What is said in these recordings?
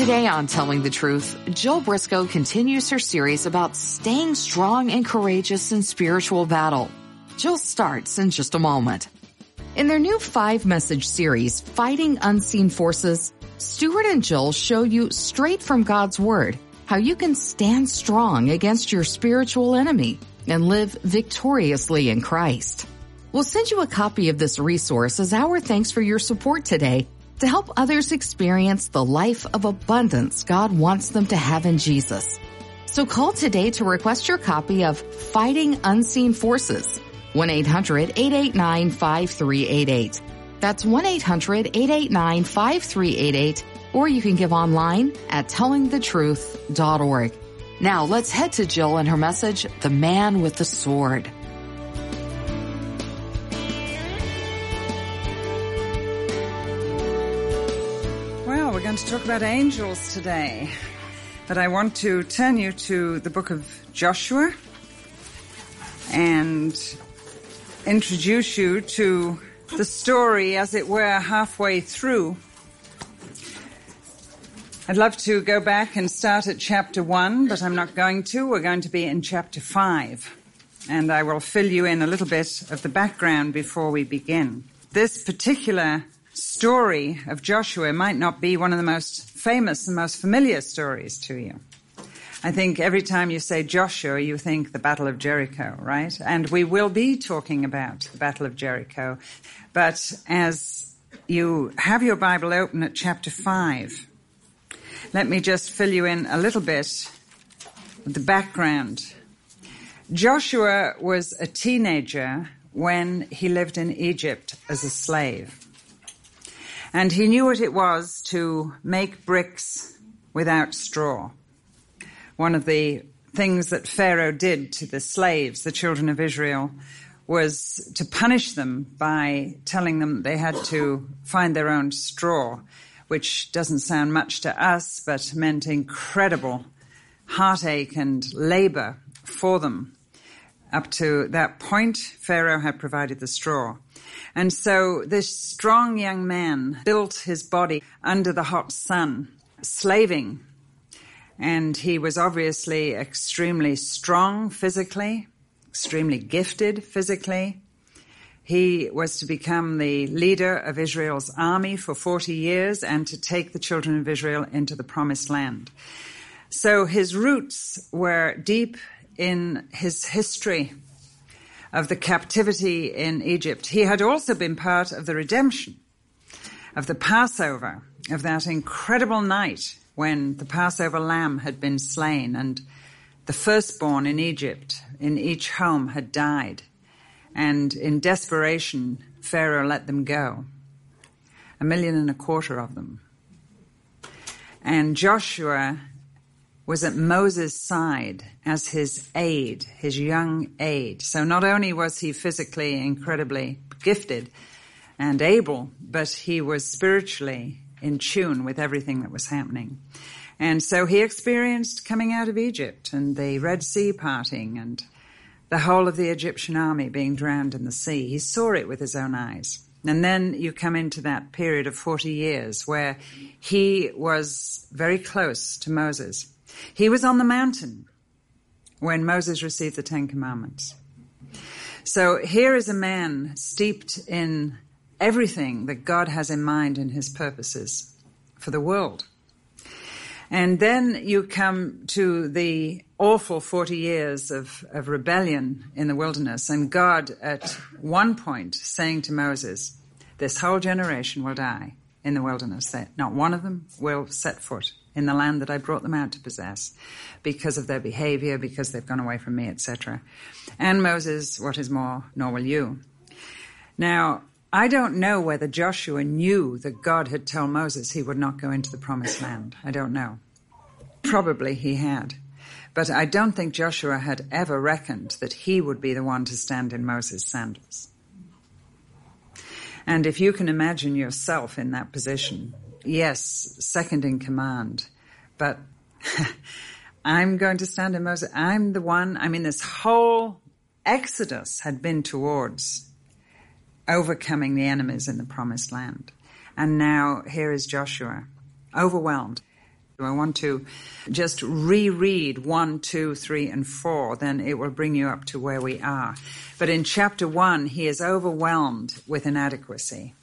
Today on Telling the Truth, Jill Briscoe continues her series about staying strong and courageous in spiritual battle. Jill starts in just a moment. In their new five message series, Fighting Unseen Forces, Stuart and Jill show you straight from God's Word how you can stand strong against your spiritual enemy and live victoriously in Christ. We'll send you a copy of this resource as our thanks for your support today to help others experience the life of abundance God wants them to have in Jesus. So call today to request your copy of Fighting Unseen Forces. 1-800-889-5388. That's 1-800-889-5388 or you can give online at tellingthetruth.org. Now let's head to Jill and her message, The Man with the Sword. To talk about angels today. But I want to turn you to the book of Joshua and introduce you to the story, as it were, halfway through I'd love to go back and start at chapter one, but I'm not going to. We're going to be in chapter five. And I will fill you in a little bit of the background before we begin. This particular story of Joshua might not be one of the most famous and most familiar stories to you. I think every time you say Joshua, you think the Battle of Jericho, right? And we will be talking about the Battle of Jericho. But as you have your Bible open at chapter 5, let me just fill you in a little bit with the background. Joshua was a teenager when he lived in Egypt as a slave. And he knew what it was to make bricks without straw. One of the things that Pharaoh did to the slaves, the children of Israel, was to punish them by telling them they had to find their own straw which doesn't sound much to us, but meant incredible heartache and labor for them. Up to that point, Pharaoh had provided the straw. And so this strong young man built his body under the hot sun, slaving. And he was obviously extremely strong physically, extremely gifted physically, he was to become the leader of Israel's army for 40 years and to take the children of Israel into the promised land. So his roots were deep in his history of the captivity in Egypt. He had also been part of the redemption of the Passover, of that incredible night when the Passover lamb had been slain and the firstborn in Egypt in each home had died. And in desperation, Pharaoh let them go. A million and a quarter of them. And Joshua was at Moses' side as his aide, his young aide. So not only was he physically incredibly gifted and able, but he was spiritually in tune with everything that was happening. And so he experienced coming out of Egypt and the Red Sea parting and the whole of the Egyptian army being drowned in the sea. He saw it with his own eyes. And then you come into that period of 40 years where he was very close to Moses. He was on the mountain when Moses received the Ten Commandments. So here is a man steeped in everything that God has in mind in his purposes for the world. And then you come to the awful 40 years of, of rebellion in the wilderness, and God at one point saying to Moses, This whole generation will die in the wilderness. That not one of them will set foot in the land that I brought them out to possess because of their behavior, because they've gone away from me, etc. And Moses, what is more, nor will you. Now, I don't know whether Joshua knew that God had told Moses he would not go into the promised land. I don't know. Probably he had. But I don't think Joshua had ever reckoned that he would be the one to stand in Moses' sandals. And if you can imagine yourself in that position, yes, second in command, but I'm going to stand in Moses. I'm the one. I mean, this whole exodus had been towards overcoming the enemies in the promised land. And now here is Joshua, overwhelmed. I want to just reread one, two, three, and four, then it will bring you up to where we are. But in chapter one, he is overwhelmed with inadequacy.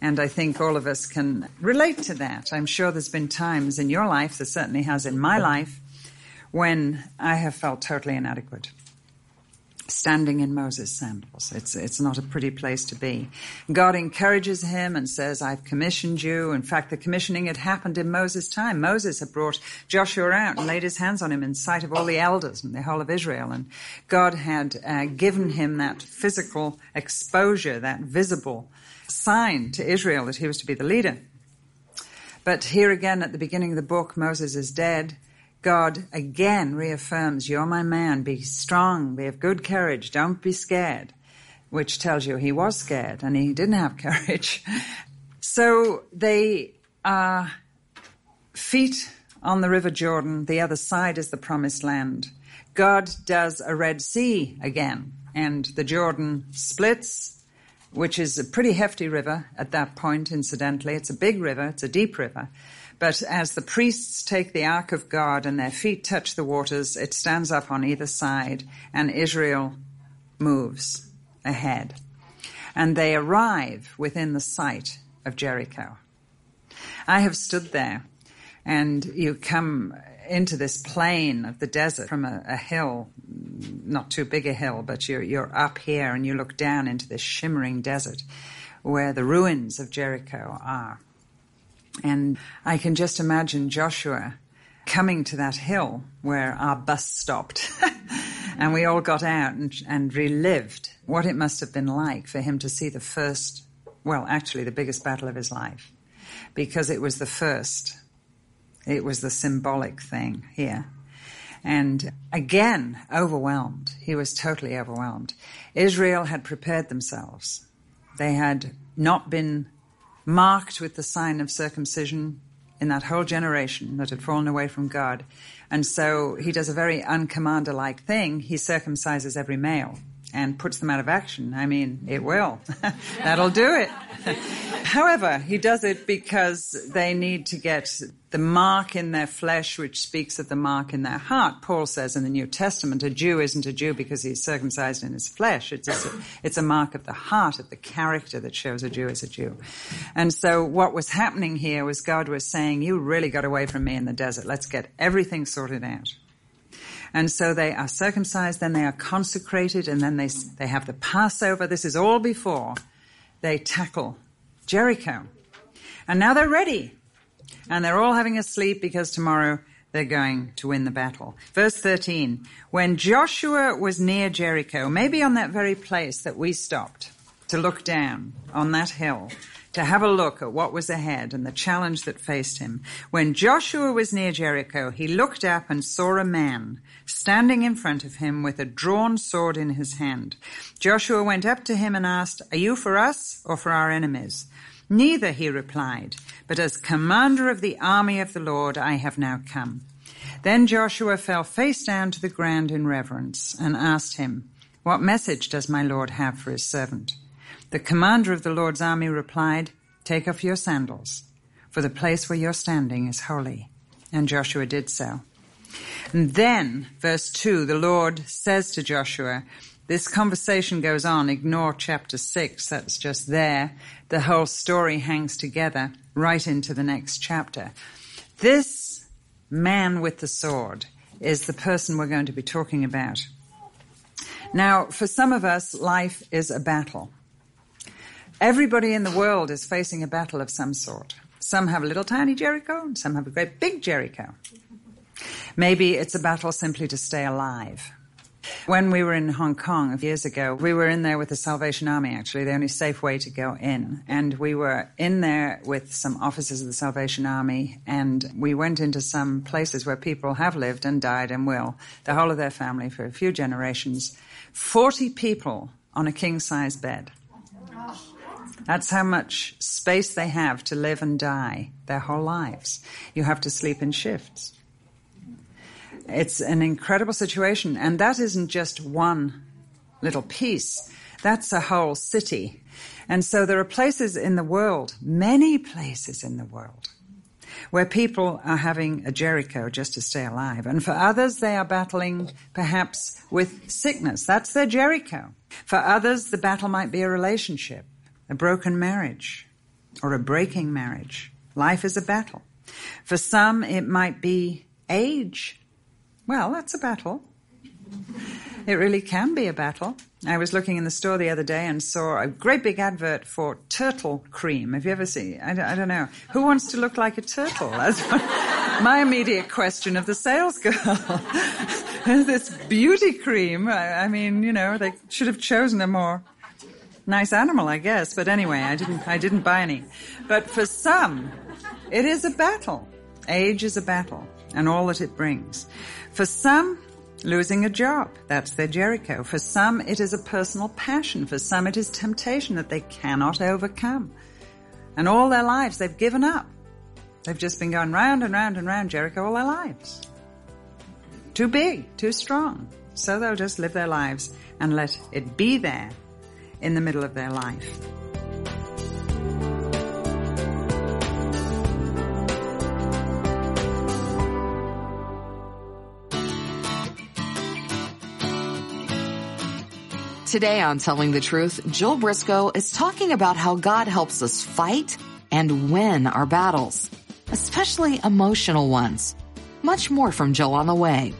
And I think all of us can relate to that. I'm sure there's been times in your life, there certainly has in my life, when I have felt totally inadequate standing in Moses' sandals. It's, it's not a pretty place to be. God encourages him and says, I've commissioned you. In fact, the commissioning had happened in Moses' time. Moses had brought Joshua out and laid his hands on him in sight of all the elders and the whole of Israel. And God had uh, given him that physical exposure, that visible sign to Israel that he was to be the leader. But here again at the beginning of the book, Moses is dead. God again reaffirms, You're my man, be strong, be of good courage, don't be scared, which tells you he was scared and he didn't have courage. so they are feet on the River Jordan, the other side is the promised land. God does a Red Sea again, and the Jordan splits, which is a pretty hefty river at that point, incidentally. It's a big river, it's a deep river. But as the priests take the ark of God and their feet touch the waters, it stands up on either side and Israel moves ahead. And they arrive within the sight of Jericho. I have stood there and you come into this plain of the desert from a, a, hill, not too big a hill, but you're, you're up here and you look down into this shimmering desert where the ruins of Jericho are. And I can just imagine Joshua coming to that hill where our bus stopped. and we all got out and, and relived what it must have been like for him to see the first, well, actually the biggest battle of his life. Because it was the first. It was the symbolic thing here. And again, overwhelmed. He was totally overwhelmed. Israel had prepared themselves. They had not been marked with the sign of circumcision in that whole generation that had fallen away from God. And so he does a very uncommander like thing. He circumcises every male and puts them out of action. I mean, it will. That'll do it. However, he does it because they need to get the mark in their flesh, which speaks of the mark in their heart. Paul says in the New Testament, a Jew isn't a Jew because he's circumcised in his flesh. It's a, it's a mark of the heart, of the character that shows a Jew is a Jew. And so what was happening here was God was saying, you really got away from me in the desert. Let's get everything sorted out. And so they are circumcised, then they are consecrated, and then they, they have the Passover. This is all before they tackle Jericho. And now they're ready. And they're all having a sleep because tomorrow they're going to win the battle. Verse 13. When Joshua was near Jericho, maybe on that very place that we stopped to look down on that hill, to have a look at what was ahead and the challenge that faced him. When Joshua was near Jericho, he looked up and saw a man standing in front of him with a drawn sword in his hand. Joshua went up to him and asked, Are you for us or for our enemies? Neither, he replied, but as commander of the army of the Lord I have now come. Then Joshua fell face down to the ground in reverence and asked him, What message does my Lord have for his servant? The commander of the Lord's army replied, Take off your sandals, for the place where you're standing is holy. And Joshua did so. And then, verse 2, the Lord says to Joshua, this conversation goes on. Ignore chapter 6. That's just there. The whole story hangs together right into the next chapter. This man with the sword is the person we're going to be talking about. Now, for some of us, life is a battle. Everybody in the world is facing a battle of some sort. Some have a little tiny Jericho, and some have a great big Jericho. Maybe it's a battle simply to stay alive. When we were in Hong Kong years ago, we were in there with the Salvation Army, actually, the only safe way to go in. And we were in there with some officers of the Salvation Army, and we went into some places where people have lived and died and will, the whole of their family for a few generations. 40 people on a king size bed. That's how much space they have to live and die their whole lives. You have to sleep in shifts. It's an incredible situation. And that isn't just one little piece. That's a whole city. And so there are places in the world, many places in the world, where people are having a Jericho just to stay alive. And for others, they are battling perhaps with sickness. That's their Jericho. For others, the battle might be a relationship, a broken marriage, or a breaking marriage. Life is a battle. For some, it might be age. Well, that's a battle. It really can be a battle. I was looking in the store the other day and saw a great big advert for turtle cream. Have you ever seen? I don't, I don't know. Who wants to look like a turtle? That's my immediate question of the sales girl. this beauty cream. I, I mean, you know, they should have chosen a more nice animal, I guess. But anyway, I didn't. I didn't buy any. But for some, it is a battle. Age is a battle, and all that it brings. For some, Losing a job, that's their Jericho. For some, it is a personal passion. For some, it is temptation that they cannot overcome. And all their lives, they've given up. They've just been going round and round and round Jericho all their lives. Too big, too strong. So they'll just live their lives and let it be there in the middle of their life. Today on Telling the Truth, Jill Briscoe is talking about how God helps us fight and win our battles, especially emotional ones. Much more from Jill on the way.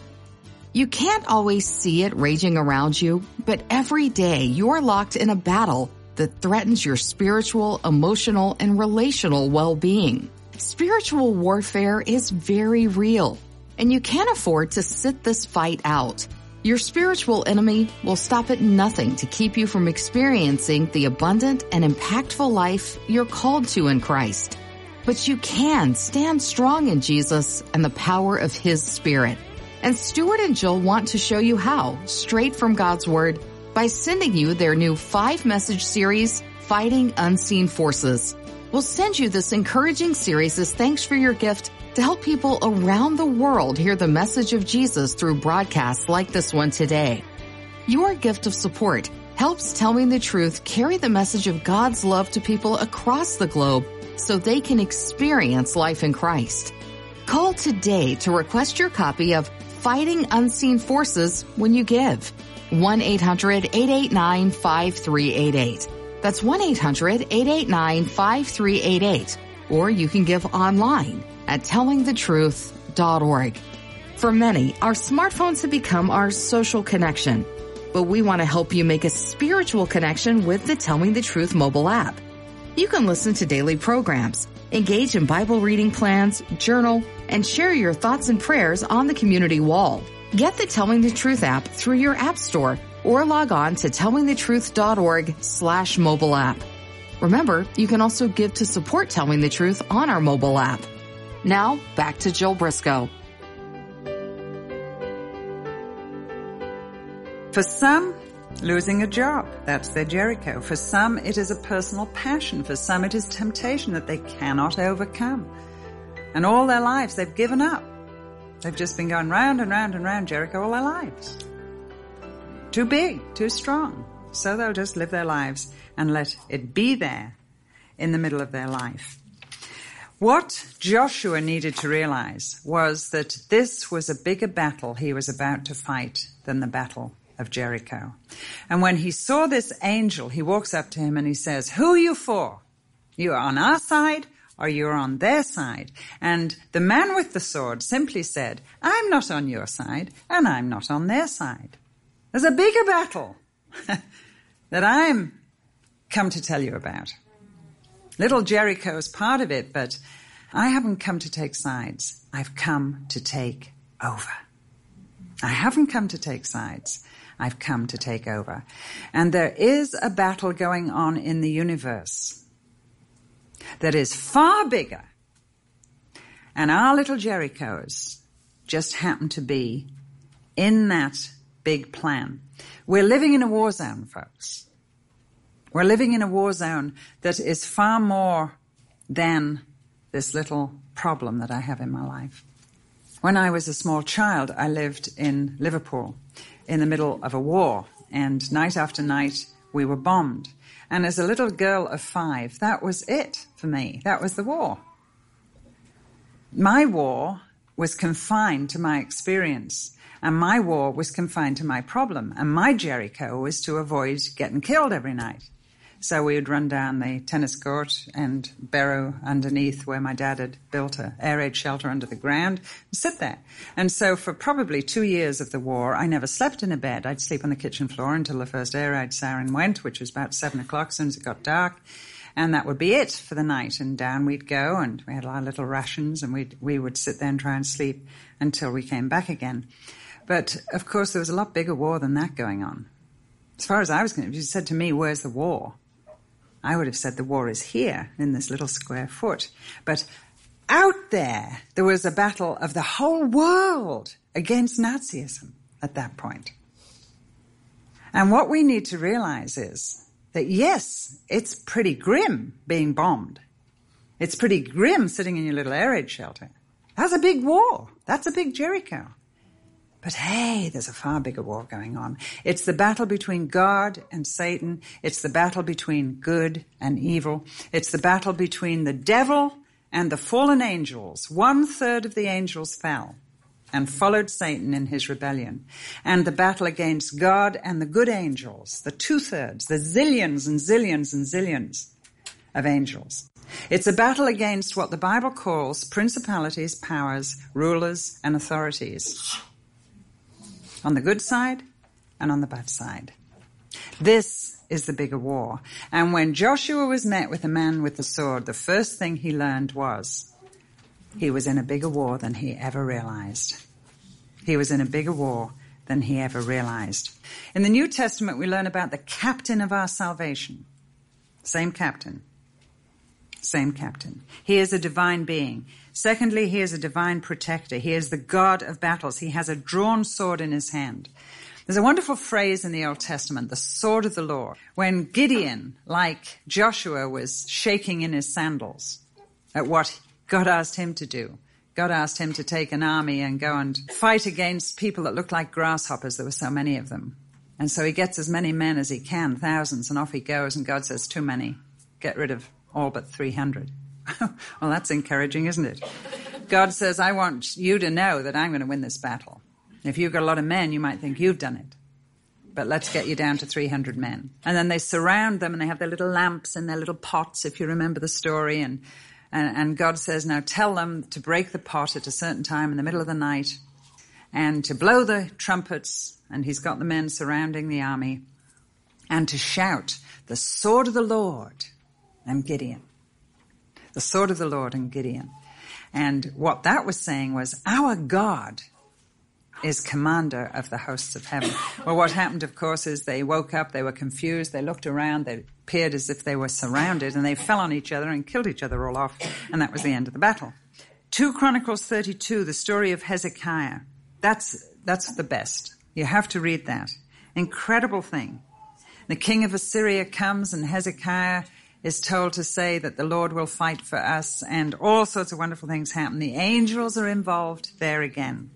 You can't always see it raging around you, but every day you're locked in a battle that threatens your spiritual, emotional, and relational well-being. Spiritual warfare is very real, and you can't afford to sit this fight out. Your spiritual enemy will stop at nothing to keep you from experiencing the abundant and impactful life you're called to in Christ. But you can stand strong in Jesus and the power of His Spirit. And Stuart and Jill want to show you how, straight from God's Word, by sending you their new five message series, Fighting Unseen Forces. We'll send you this encouraging series as thanks for your gift to help people around the world hear the message of Jesus through broadcasts like this one today. Your gift of support helps Telling the Truth carry the message of God's love to people across the globe so they can experience life in Christ. Call today to request your copy of Fighting Unseen Forces when you give. 1-800-889-5388. That's 1-800-889-5388. Or you can give online at tellingthetruth.org. For many, our smartphones have become our social connection, but we want to help you make a spiritual connection with the Telling the Truth mobile app. You can listen to daily programs, engage in Bible reading plans, journal, and share your thoughts and prayers on the community wall. Get the Telling the Truth app through your app store or log on to tellingthetruth.org slash mobile app. Remember, you can also give to support Telling the Truth on our mobile app. Now, back to Jill Briscoe. For some, losing a job, that's their Jericho. For some, it is a personal passion. For some, it is temptation that they cannot overcome. And all their lives, they've given up. They've just been going round and round and round Jericho all their lives. Too big, too strong. So they'll just live their lives and let it be there in the middle of their life. What Joshua needed to realize was that this was a bigger battle he was about to fight than the battle of Jericho. And when he saw this angel, he walks up to him and he says, who are you for? You are on our side or you're on their side. And the man with the sword simply said, I'm not on your side and I'm not on their side. There's a bigger battle that I'm come to tell you about. Little Jericho is part of it, but I haven't come to take sides. I've come to take over. I haven't come to take sides. I've come to take over. And there is a battle going on in the universe that is far bigger. And our little Jerichos just happen to be in that big plan. We're living in a war zone, folks. We're living in a war zone that is far more than this little problem that I have in my life. When I was a small child, I lived in Liverpool in the middle of a war, and night after night we were bombed. And as a little girl of five, that was it for me. That was the war. My war was confined to my experience, and my war was confined to my problem, and my Jericho was to avoid getting killed every night. So we would run down the tennis court and burrow underneath where my dad had built a air raid shelter under the ground and sit there. And so for probably two years of the war, I never slept in a bed. I'd sleep on the kitchen floor until the first air raid siren went, which was about seven o'clock as soon as it got dark. And that would be it for the night. And down we'd go and we had our little rations and we'd, we would sit there and try and sleep until we came back again. But of course, there was a lot bigger war than that going on. As far as I was concerned, if you said to me, where's the war? I would have said the war is here in this little square foot. But out there, there was a battle of the whole world against Nazism at that point. And what we need to realize is that yes, it's pretty grim being bombed. It's pretty grim sitting in your little air raid shelter. That's a big war. That's a big Jericho. But hey, there's a far bigger war going on. It's the battle between God and Satan. It's the battle between good and evil. It's the battle between the devil and the fallen angels. One third of the angels fell and followed Satan in his rebellion. And the battle against God and the good angels, the two thirds, the zillions and zillions and zillions of angels. It's a battle against what the Bible calls principalities, powers, rulers, and authorities on the good side and on the bad side. This is the bigger war. And when Joshua was met with a man with the sword, the first thing he learned was he was in a bigger war than he ever realized. He was in a bigger war than he ever realized. In the New Testament, we learn about the captain of our salvation. Same captain. Same captain. He is a divine being. Secondly, he is a divine protector. He is the God of battles. He has a drawn sword in his hand. There's a wonderful phrase in the Old Testament, the sword of the Lord, when Gideon, like Joshua, was shaking in his sandals at what God asked him to do. God asked him to take an army and go and fight against people that looked like grasshoppers. There were so many of them. And so he gets as many men as he can, thousands, and off he goes. And God says, too many. Get rid of all but 300. well, that's encouraging, isn't it? God says, I want you to know that I'm going to win this battle. If you've got a lot of men, you might think you've done it. But let's get you down to 300 men. And then they surround them and they have their little lamps and their little pots, if you remember the story. And, and, and God says, now tell them to break the pot at a certain time in the middle of the night and to blow the trumpets. And he's got the men surrounding the army and to shout, the sword of the Lord and Gideon the sword of the Lord and Gideon. And what that was saying was, our God is commander of the hosts of heaven. Well, what happened, of course, is they woke up, they were confused, they looked around, they appeared as if they were surrounded, and they fell on each other and killed each other all off, and that was the end of the battle. 2 Chronicles 32, the story of Hezekiah. That's, that's the best. You have to read that. Incredible thing. The king of Assyria comes and Hezekiah is told to say that the Lord will fight for us and all sorts of wonderful things happen. The angels are involved there again.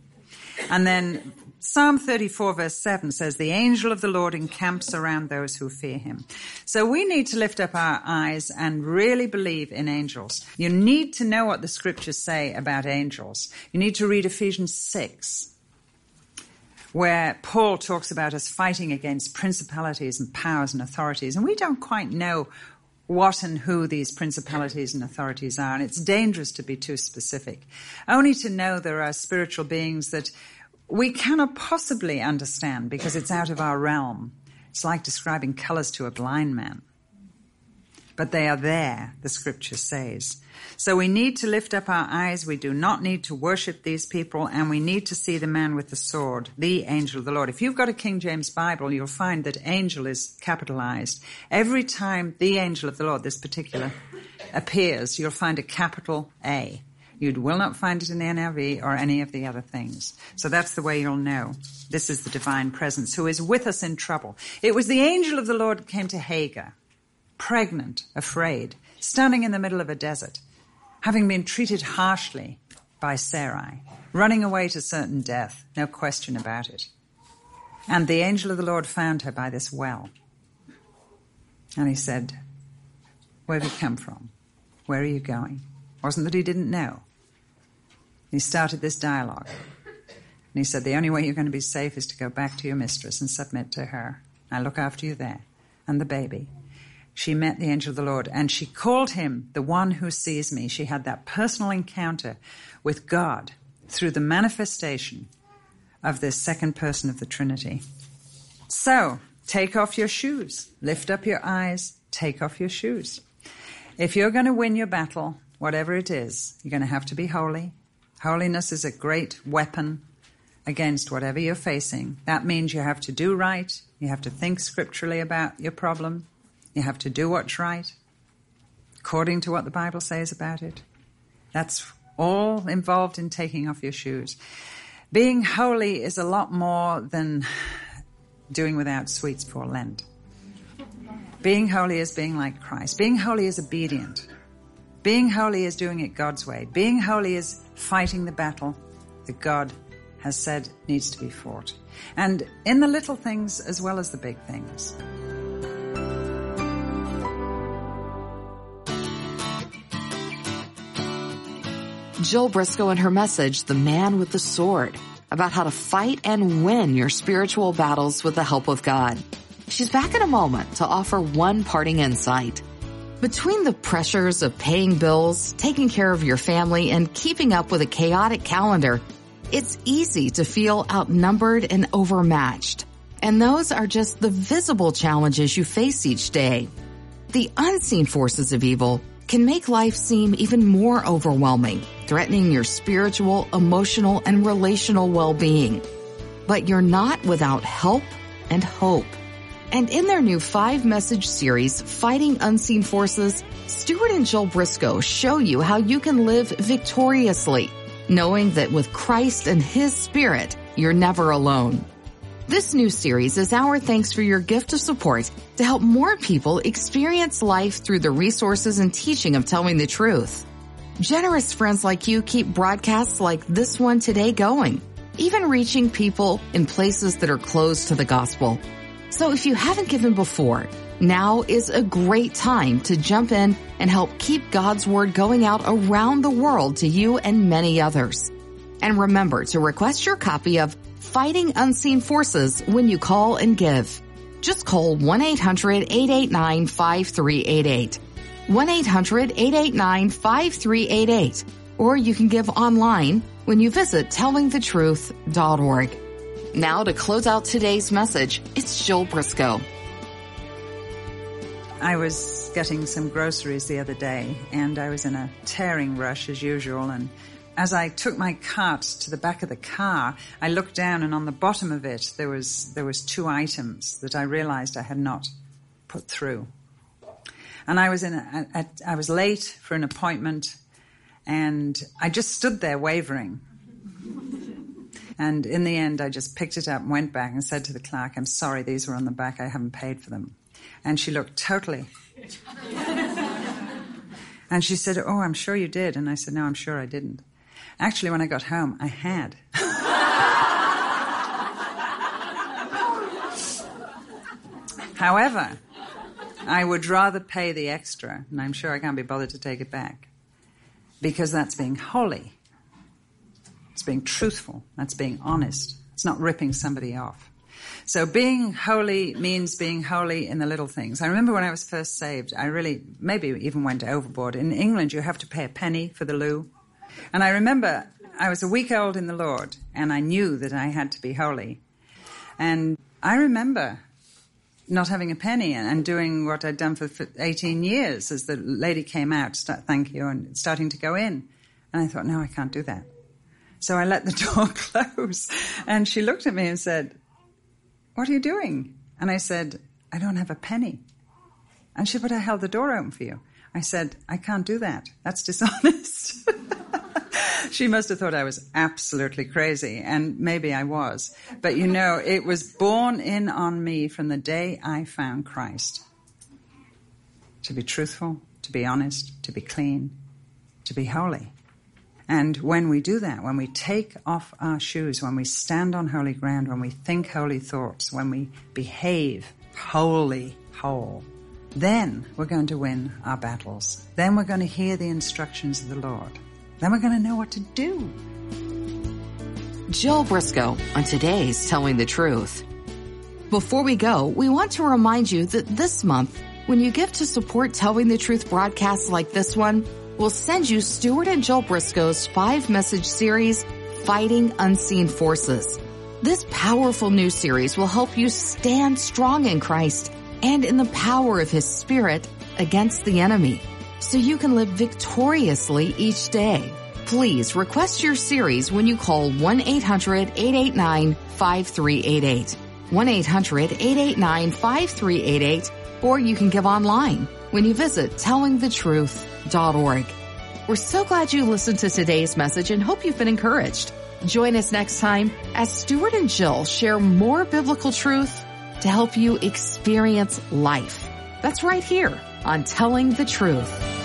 And then Psalm 34 verse 7 says, the angel of the Lord encamps around those who fear him. So we need to lift up our eyes and really believe in angels. You need to know what the scriptures say about angels. You need to read Ephesians 6 where Paul talks about us fighting against principalities and powers and authorities. And we don't quite know what and who these principalities and authorities are. And it's dangerous to be too specific. Only to know there are spiritual beings that we cannot possibly understand because it's out of our realm. It's like describing colors to a blind man. But they are there, the scripture says. So we need to lift up our eyes. We do not need to worship these people and we need to see the man with the sword, the angel of the Lord. If you've got a King James Bible, you'll find that angel is capitalized. Every time the angel of the Lord, this particular, appears, you'll find a capital A. You will not find it in the NIV or any of the other things. So that's the way you'll know. This is the divine presence who is with us in trouble. It was the angel of the Lord came to Hagar, pregnant, afraid, standing in the middle of a desert having been treated harshly by Sarai, running away to certain death, no question about it. And the angel of the Lord found her by this well. And he said, Where have you come from? Where are you going? Wasn't that he didn't know. He started this dialogue. And he said, The only way you're going to be safe is to go back to your mistress and submit to her. I look after you there and the baby. She met the angel of the Lord and she called him the one who sees me. She had that personal encounter with God through the manifestation of this second person of the Trinity. So, take off your shoes, lift up your eyes, take off your shoes. If you're going to win your battle, whatever it is, you're going to have to be holy. Holiness is a great weapon against whatever you're facing. That means you have to do right, you have to think scripturally about your problem, you have to do what's right, according to what the Bible says about it. That's all involved in taking off your shoes. Being holy is a lot more than doing without sweets for Lent. Being holy is being like Christ. Being holy is obedient. Being holy is doing it God's way. Being holy is fighting the battle that God has said needs to be fought. And in the little things as well as the big things. Jill Briscoe and her message, The Man with the Sword, about how to fight and win your spiritual battles with the help of God. She's back in a moment to offer one parting insight. Between the pressures of paying bills, taking care of your family, and keeping up with a chaotic calendar, it's easy to feel outnumbered and overmatched. And those are just the visible challenges you face each day. The unseen forces of evil can make life seem even more overwhelming, threatening your spiritual, emotional, and relational well-being. But you're not without help and hope. And in their new five message series, Fighting Unseen Forces, Stuart and Jill Briscoe show you how you can live victoriously, knowing that with Christ and His Spirit, you're never alone. This new series is our thanks for your gift of support to help more people experience life through the resources and teaching of telling the truth. Generous friends like you keep broadcasts like this one today going, even reaching people in places that are closed to the gospel. So if you haven't given before, now is a great time to jump in and help keep God's word going out around the world to you and many others. And remember to request your copy of Fighting Unseen Forces when you call and give. Just call 1-800-889-5388. 1-800-889-5388. Or you can give online when you visit tellingthetruth.org. Now to close out today's message, it's Jill Briscoe. I was getting some groceries the other day and I was in a tearing rush as usual and as I took my cart to the back of the car, I looked down and on the bottom of it there was there was two items that I realized I had not put through. And I was in a, a, I was late for an appointment and I just stood there wavering. And in the end, I just picked it up and went back and said to the clerk, I'm sorry, these were on the back. I haven't paid for them. And she looked totally. and she said, Oh, I'm sure you did. And I said, No, I'm sure I didn't. Actually, when I got home, I had. However, I would rather pay the extra, and I'm sure I can't be bothered to take it back, because that's being holy. It's being truthful. That's being honest. It's not ripping somebody off. So being holy means being holy in the little things. I remember when I was first saved, I really maybe even went overboard. In England, you have to pay a penny for the loo. And I remember I was a week old in the Lord and I knew that I had to be holy. And I remember not having a penny and doing what I'd done for 18 years as the lady came out, start, thank you, and starting to go in. And I thought, no, I can't do that. So I let the door close and she looked at me and said, what are you doing? And I said, I don't have a penny. And she said, but I held the door open for you. I said, I can't do that. That's dishonest. she must have thought I was absolutely crazy, and maybe I was. But you know, it was born in on me from the day I found Christ. To be truthful, to be honest, to be clean, to be holy. And when we do that, when we take off our shoes, when we stand on holy ground, when we think holy thoughts, when we behave holy, whole, then we're going to win our battles. Then we're going to hear the instructions of the Lord. Then we're going to know what to do. Jill Briscoe on today's Telling the Truth. Before we go, we want to remind you that this month, when you give to support Telling the Truth broadcasts like this one, we'll send you Stuart and Jill Briscoe's five message series, Fighting Unseen Forces. This powerful new series will help you stand strong in Christ and in the power of His Spirit against the enemy so you can live victoriously each day. Please request your series when you call 1-800-889-5388. 1-800-889-5388 or you can give online when you visit tellingthetruth.org. We're so glad you listened to today's message and hope you've been encouraged. Join us next time as Stuart and Jill share more biblical truth to help you experience life. That's right here on Telling the Truth.